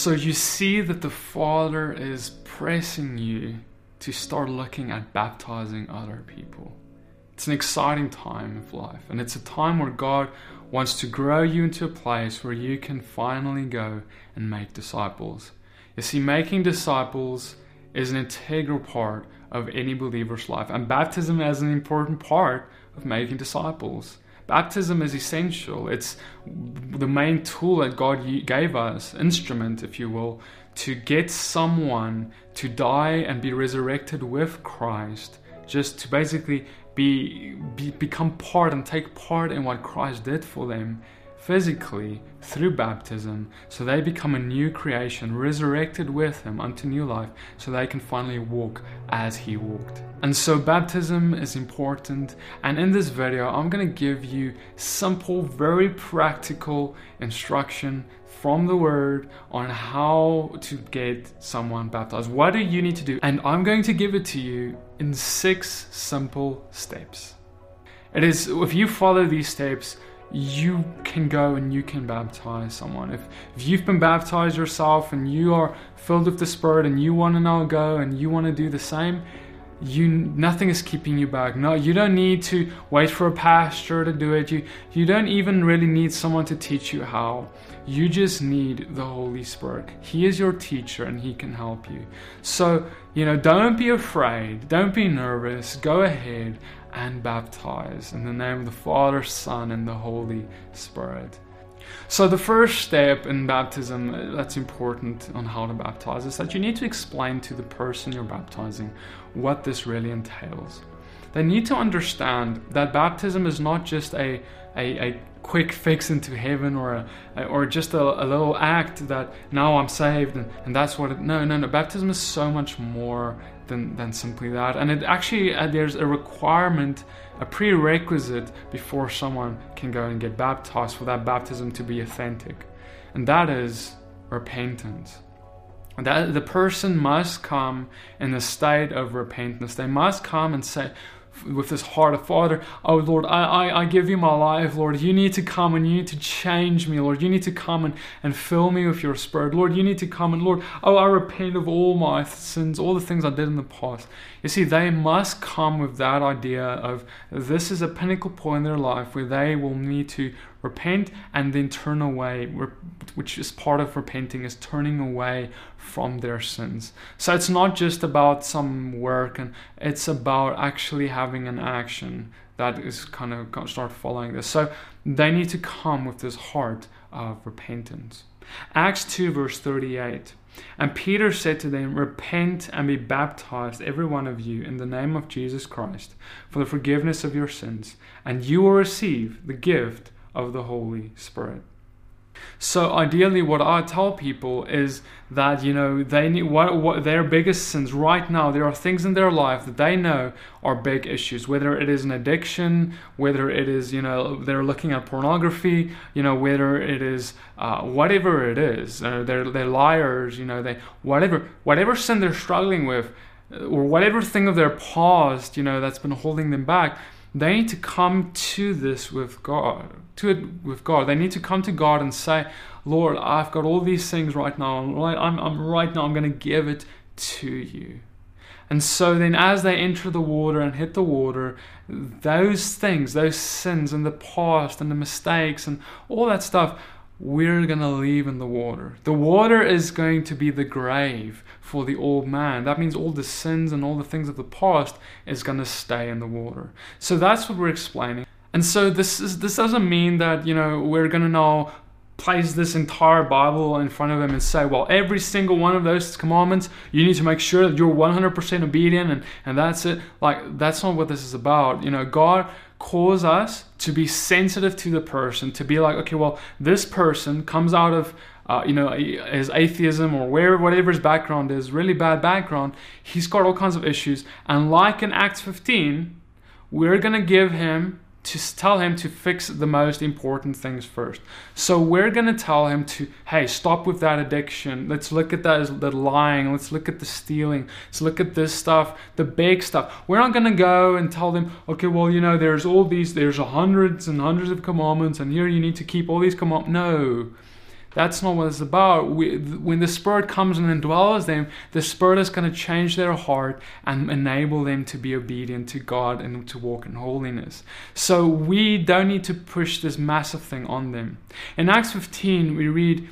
So you see that the Father is pressing you to start looking at baptizing other people. It's an exciting time of life, and it's a time where God wants to grow you into a place where you can finally go and make disciples. You see, making disciples is an integral part of any believer's life, and baptism is an important part of making disciples. Baptism is essential. It's the main tool that God gave us, instrument, if you will, to get someone to die and be resurrected with Christ, just to basically be, be become part and take part in what Christ did for them physically through baptism so they become a new creation, resurrected with Him unto new life, so they can finally walk as He walked. And so, baptism is important. And in this video, I'm going to give you simple, very practical instruction from the Word on how to get someone baptized. What do you need to do? And I'm going to give it to you in six simple steps. It is, if you follow these steps, you can go and you can baptize someone. If, if you've been baptized yourself and you are filled with the Spirit and you want to now go and you want to do the same, you nothing is keeping you back. No, you don't need to wait for a pastor to do it. You you don't even really need someone to teach you how. You just need the Holy Spirit. He is your teacher and he can help you. So, you know, don't be afraid. Don't be nervous. Go ahead and baptize in the name of the Father, Son, and the Holy Spirit. So, the first step in baptism that's important on how to baptize is that you need to explain to the person you're baptizing what this really entails. They need to understand that baptism is not just a, a, a quick fix into heaven or a, or just a, a, little act that now I'm saved and, and that's what it, no no no baptism is so much more than, than simply that. And it actually, uh, there's a requirement, a prerequisite before someone can go and get baptized for that baptism to be authentic. And that is repentance. That the person must come in a state of repentance. They must come and say, with this heart of Father, oh Lord, I, I, I give you my life, Lord. You need to come and you need to change me, Lord. You need to come and, and fill me with your spirit. Lord, you need to come and Lord, oh I repent of all my sins, all the things I did in the past. You see, they must come with that idea of this is a pinnacle point in their life where they will need to repent and then turn away, which is part of repenting, is turning away from their sins. So it's not just about some work, and it's about actually having an action that is kind of start following this. So they need to come with this heart of repentance. Acts 2, verse 38. And Peter said to them, Repent and be baptized, every one of you, in the name of Jesus Christ, for the forgiveness of your sins, and you will receive the gift of the Holy Spirit. So ideally, what I tell people is that you know they need what, what their biggest sins right now. There are things in their life that they know are big issues. Whether it is an addiction, whether it is you know they're looking at pornography, you know whether it is uh, whatever it is. Uh, they're they're liars. You know they whatever whatever sin they're struggling with, uh, or whatever thing of their past you know that's been holding them back they need to come to this with God, to it with God. They need to come to God and say, Lord, I've got all these things right now. I'm right, I'm, I'm right now. I'm going to give it to you. And so then, as they enter the water and hit the water, those things, those sins and the past and the mistakes and all that stuff we're going to leave in the water. The water is going to be the grave for the old man. That means all the sins and all the things of the past is going to stay in the water. So that's what we're explaining. And so this is this doesn't mean that, you know, we're going to now place this entire Bible in front of him and say, well, every single one of those commandments, you need to make sure that you're 100% obedient and, and that's it. Like, that's not what this is about. You know, God cause us to be sensitive to the person, to be like, okay, well, this person comes out of, uh, you know, his atheism or where whatever his background is, really bad background. He's got all kinds of issues, and like in Acts 15, we're gonna give him to tell him to fix the most important things first. So we're to tell him to, hey, stop with that addiction. Let's look at that, the lying. Let's look at the stealing. Let's look at this stuff, the big stuff. We're not to go and tell them, okay, well, you know, there's all these, there's hundreds and hundreds of commandments, and here you need to keep all these commandments. No. That's not what it's about. We, when the Spirit comes and indwells them, the Spirit is going to change their heart and enable them to be obedient to God and to walk in holiness. So we don't need to push this massive thing on them. In Acts 15, we read,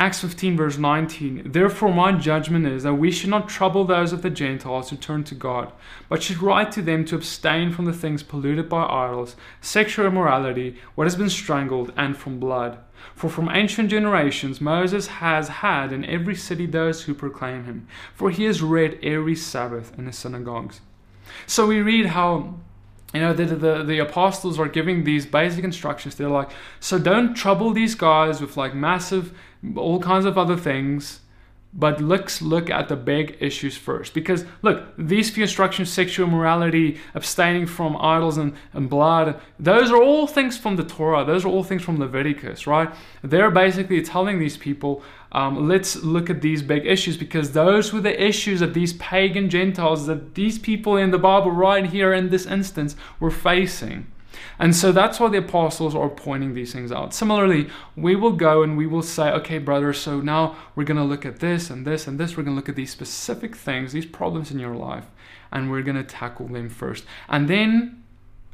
Acts 15, verse 19 Therefore, my judgment is that we should not trouble those of the Gentiles who turn to God, but should write to them to abstain from the things polluted by idols, sexual immorality, what has been strangled, and from blood. For from ancient generations Moses has had in every city those who proclaim him, for he is read every Sabbath in the synagogues. So we read how you know the, the, the apostles are giving these basic instructions they're like so don't trouble these guys with like massive all kinds of other things but let's look at the big issues first. Because look these few instructions sexual morality abstaining from idols and, and blood those are all things from the torah. Those are all things from leviticus right? They're basically telling these people um, let's look at these big issues because those were the issues that these pagan gentiles that these people in the bible right here in this instance were facing and so that's why the apostles are pointing these things out. Similarly, we will go and we will say, okay, brother, so now we're going to look at this and this and this. We're going to look at these specific things, these problems in your life, and we're going to tackle them first. And then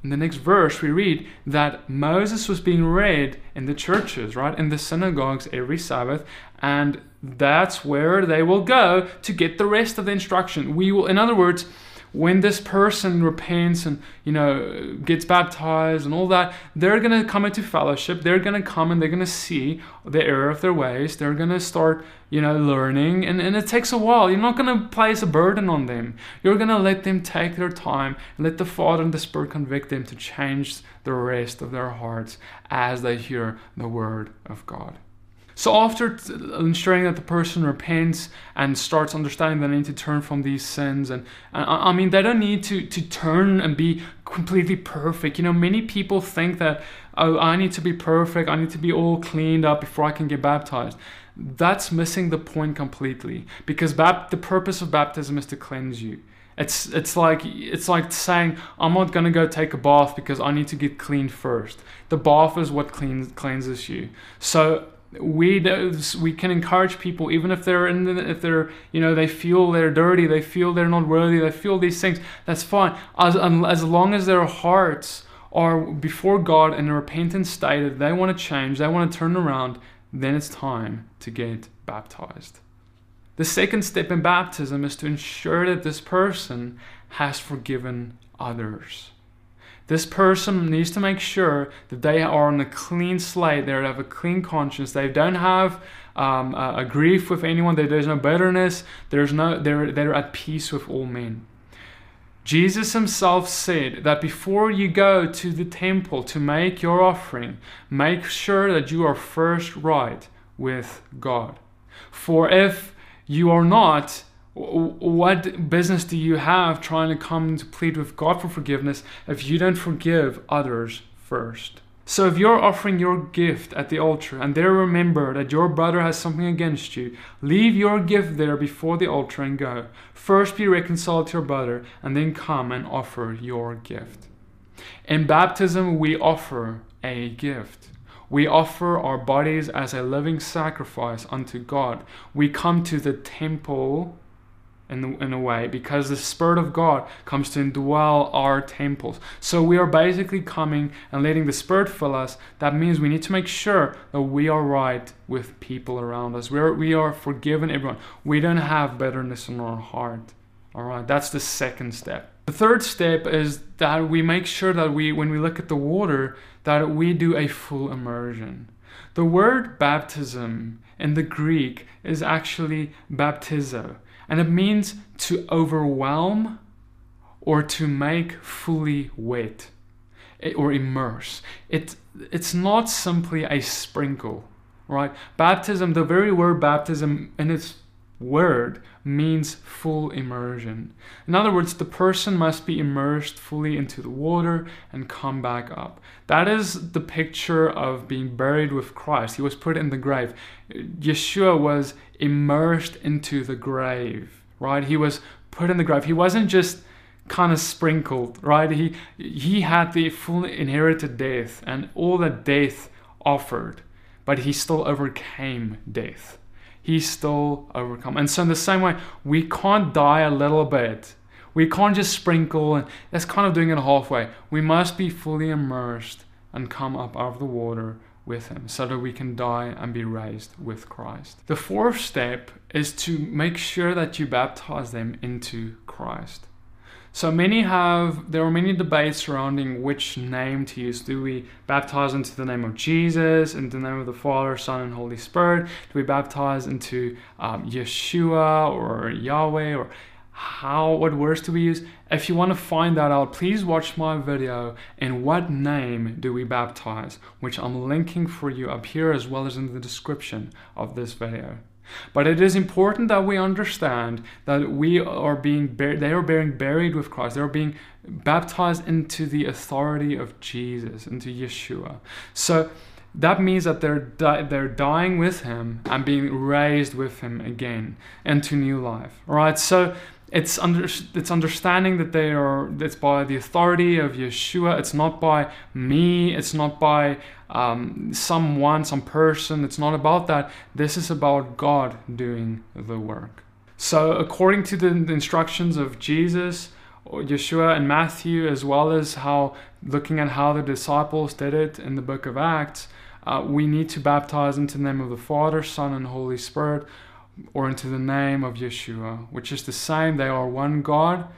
in the next verse, we read that Moses was being read in the churches, right, in the synagogues every Sabbath, and that's where they will go to get the rest of the instruction. We will, in other words, when this person repents and you know gets baptized and all that they're going to come into fellowship they're going to come and they're going to see the error of their ways they're going to start you know learning and, and it takes a while. You're not going to place a burden on them. You're going to let them take their time and let the father and the spirit convict them to change the rest of their hearts as they hear the word of god so after ensuring that the person repents and starts understanding that they need to turn from these sins, and, and I mean they don't need to to turn and be completely perfect. You know, many people think that oh I need to be perfect, I need to be all cleaned up before I can get baptized. That's missing the point completely because bap- the purpose of baptism is to cleanse you. It's it's like it's like saying I'm not gonna go take a bath because I need to get clean first. The bath is what cleans cleanses you. So we we can encourage people even if they're in the, if they're you know they feel they're dirty they feel they're not worthy they feel these things that's fine. As as long as their hearts are before God in a repentant state that they want to change they want to turn around then it's time to get baptized. The second step in baptism is to ensure that this person has forgiven others this person needs to make sure that they are on a clean slate, they have a clean conscience, they don't have um, a, a, grief with anyone, there's no bitterness, there's no, they're, they're at peace with all men. Jesus himself said that before you go to the temple to make your offering, make sure that you are first right with God. For if you are not, what business do you have trying to come to plead with God for forgiveness if you don't forgive others first? So, if you're offering your gift at the altar and there remember that your brother has something against you, leave your gift there before the altar and go. First be reconciled to your brother and then come and offer your gift. In baptism, we offer a gift. We offer our bodies as a living sacrifice unto God. We come to the temple in, the, in a way because the Spirit of God comes to indwell our temples. So we are basically coming and letting the Spirit fill us. That means we need to make sure that we are right with people around us. We are, we are forgiven everyone. We don't have bitterness in our heart. All right, that's the second step. The third step is that we make sure that we, when we look at the water, that we do a full immersion. The word baptism in the Greek is actually baptizo and it means to overwhelm or to make fully wet eh, or immerse. It, it's not simply a sprinkle, right? Baptism, the very word baptism in its word means full immersion. In other words, the person must be immersed fully into the water and come back up. That is the picture of being buried with Christ. He was put in the grave. Yeshua was immersed into the grave, right? He was put in the grave. He wasn't just kind of sprinkled, right? He he had the full inherited death and all that death offered but he still overcame death. He still overcome. And so in the same way, we can't die a little bit. We can't just sprinkle and that's kind of doing it halfway. We must be fully immersed and come up out of the water with him so that we can die and be raised with Christ. The fourth step is to make sure that you baptize them into Christ. So many have, there are many debates surrounding which name to use. Do we baptize into the name of Jesus, in the name of the Father, Son, and Holy Spirit? Do we baptize into um, Yeshua or Yahweh or how what words do we use if you want to find that out please watch my video in what name do we baptize which i'm linking for you up here as well as in the description of this video but it is important that we understand that we are being they are being buried with Christ. They are being baptized into the authority of Jesus, into Yeshua. So that means that they're di- they're dying with him and being raised with him again into new life. All right. So it's under it's understanding that they are it's by the authority of Yeshua. It's not by me. It's not by um, someone, some person. It's not about that. This is about God doing the work. So, according to the, instructions of Jesus, Yeshua, and Matthew, as well as how looking at how the disciples did it in the book of Acts, uh, we need to baptize into the name of the Father, Son, and Holy Spirit or into the name of Yeshua, which is the same. They are one God.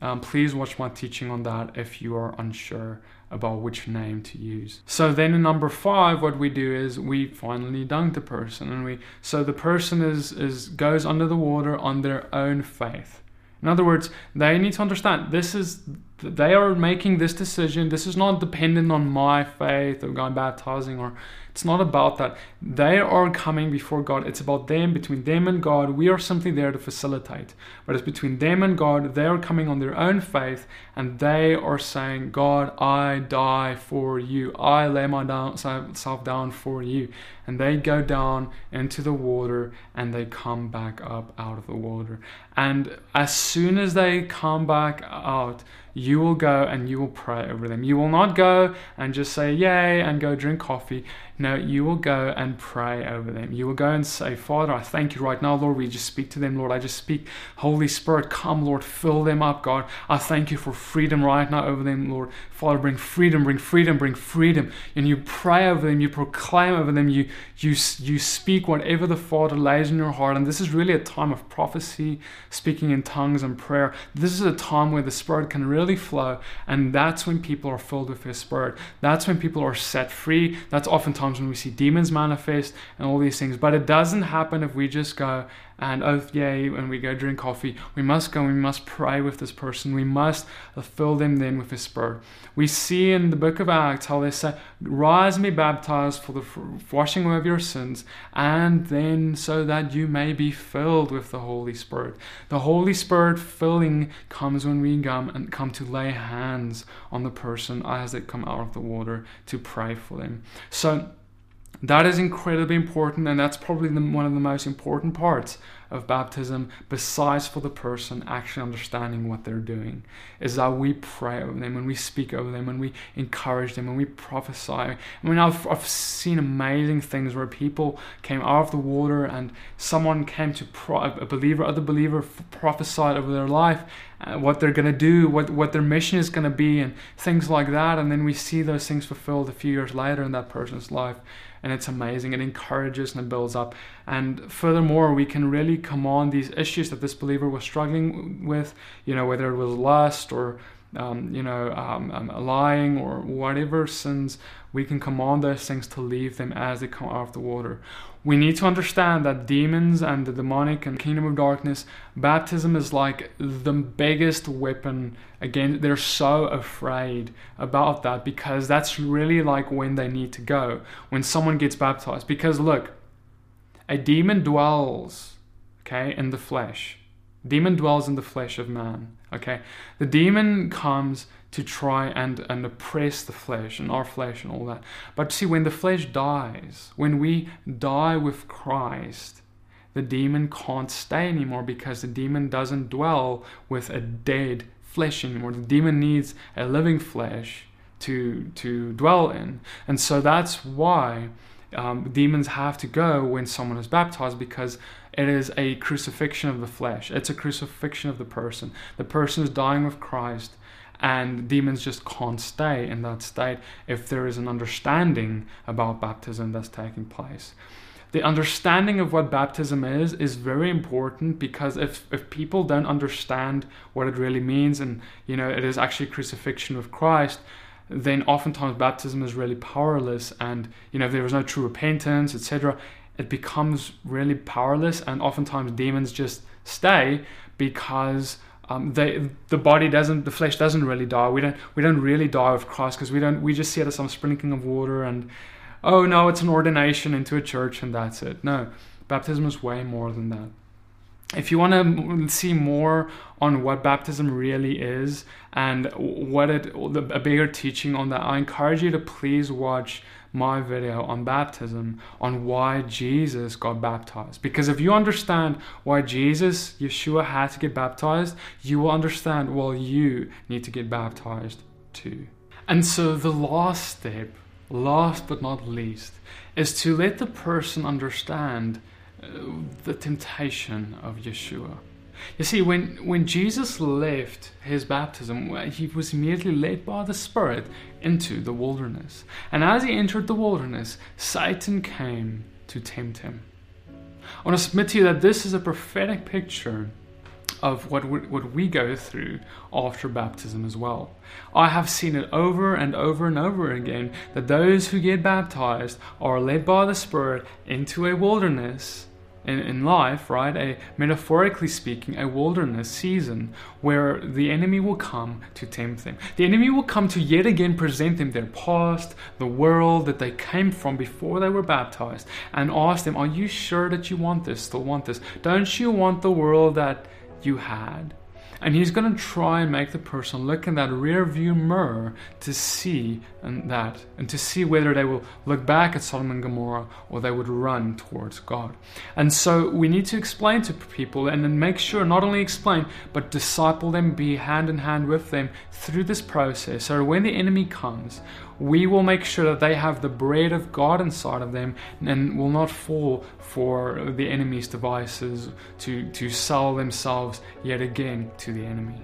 Um, please watch my teaching on that if you are unsure about which name to use. So then in number five, what we do is we finally dunk the person, and we so the person is is goes under the water on their own faith. In other words, they need to understand this is they are making this decision. This is not dependent on my faith or going baptizing or it's not about that. They are coming before God. It's about them, between them and God. We are simply there to facilitate. But it's between them and God. They are coming on their own faith and they are saying, God, I die for you. I lay myself down for you. And they go down into the water and they come back up out of the water. And as soon as they come back out, you will go and you will pray over them. You will not go and just say, Yay, and go drink coffee. No, you will go and pray over them. You will go and say, Father, I thank you right now, Lord. We just speak to them, Lord. I just speak, Holy Spirit, come, Lord, fill them up, God. I thank you for freedom right now over them, Lord. Father, bring freedom, bring freedom, bring freedom. And you pray over them, you proclaim over them, you you you speak whatever the Father lays in your heart. And this is really a time of prophecy, speaking in tongues and prayer. This is a time where the Spirit can really flow, and that's when people are filled with His Spirit. That's when people are set free. That's oftentimes when we see demons manifest and all these things. But it doesn't happen if we just go and, oh, yay, when we go drink coffee. We must go we must pray with this person. We must fill them then with His Spirit. We see in the book of Acts how they say, Rise and be baptized for the washing away of your sins, and then so that you may be filled with the Holy Spirit. The Holy Spirit filling comes when we come and come to lay hands on the person as they come out of the water to pray for them. So that is incredibly important, and that's probably the, one of the most important parts of baptism, besides for the person actually understanding what they're doing, is that we pray over them, when we speak over them, when we encourage them, when we prophesy. I mean, I've, I've seen amazing things where people came out of the water and someone came to pro- a believer, other believer prophesied over their life, uh, what they're going to do, what, what their mission is going to be, and things like that. And then we see those things fulfilled a few years later in that person's life and it's amazing. It encourages and it builds up. And furthermore, we can really come on these issues that this believer was struggling with, you know, whether it was lust or um, you know, um, um, lying or whatever sins, we can command those things to leave them as they come out of the water. We need to understand that demons and the demonic and kingdom of darkness, baptism is like the biggest weapon. Again, they're so afraid about that because that's really like when they need to go, when someone gets baptized. Because look, a demon dwells, okay, in the flesh. Demon dwells in the flesh of man. Okay, the demon comes to try and, and oppress the flesh and our flesh and all that. But see, when the flesh dies, when we die with Christ, the demon can't stay anymore because the demon doesn't dwell with a dead flesh anymore. The demon needs a living flesh to to dwell in. And so that's why um, demons have to go when someone is baptized because it is a crucifixion of the flesh. It's a crucifixion of the person. The person is dying with Christ, and demons just can't stay in that state if there is an understanding about baptism that's taking place the understanding of what baptism is is very important because if, if people don't understand what it really means and you know it is actually crucifixion with christ then oftentimes baptism is really powerless and you know if there is no true repentance etc it becomes really powerless and oftentimes demons just stay because um, they, the body doesn't the flesh doesn't really die we don't we don't really die with christ because we don't we just see it as some sprinkling of water and oh no, it's an ordination into a church and that's it. No, baptism is way more than that. If you want to see more on what baptism really is and what it a bigger teaching on that, I encourage you to please watch my video on baptism on why Jesus got baptized. Because if you understand why Jesus, Yeshua, had to get baptized, you will understand well you need to get baptized too. And so the last step last but not least, is to let the person understand Uh, the temptation of Yeshua. You see, when, when Jesus left his baptism, he was immediately led by the Spirit into the wilderness. And as he entered the wilderness, Satan came to tempt him. I want to submit to you that this is a prophetic picture of what we, what we go through after baptism as well. I have seen it over and over and over again that those who get baptized are led by the Spirit into a wilderness in, in life, right? A metaphorically speaking, a wilderness season where the enemy will come to tempt them. The enemy will come to yet again present them their past, the world that they came from before they were baptized, and ask them, Are you sure that you want this? Still want this? Don't you want the world that you had. And he's going to try and make the person look in that rear view mirror to see and that and to see whether they will look back at Sodom and Gomorrah or they would run towards God. And so we need to explain to people and then make sure not only explain but disciple them, be hand in hand with them through this process. So when the enemy comes, we will make sure that they have the bread of God inside of them and will not fall for the enemy's devices to, to sell themselves yet again to the enemy.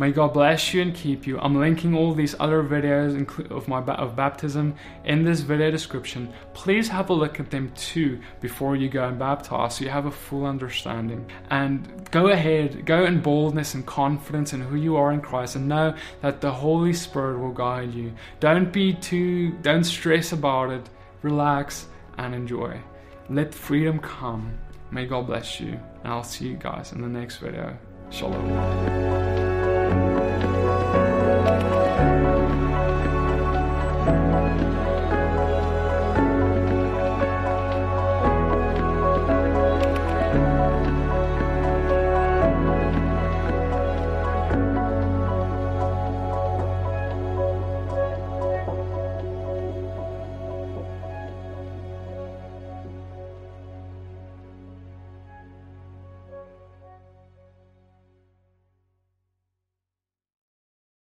May God bless you and keep you. I'm linking all these other videos of my of baptism in this video description. Please have a look at them too before you go and baptize so you have a full understanding. And go ahead, go in boldness and confidence in who you are in Christ and know that the Holy Spirit will guide you. Don't be too don't stress about it. Relax and enjoy. Let freedom come. May God bless you. And I'll see you guys in the next video. Shalom.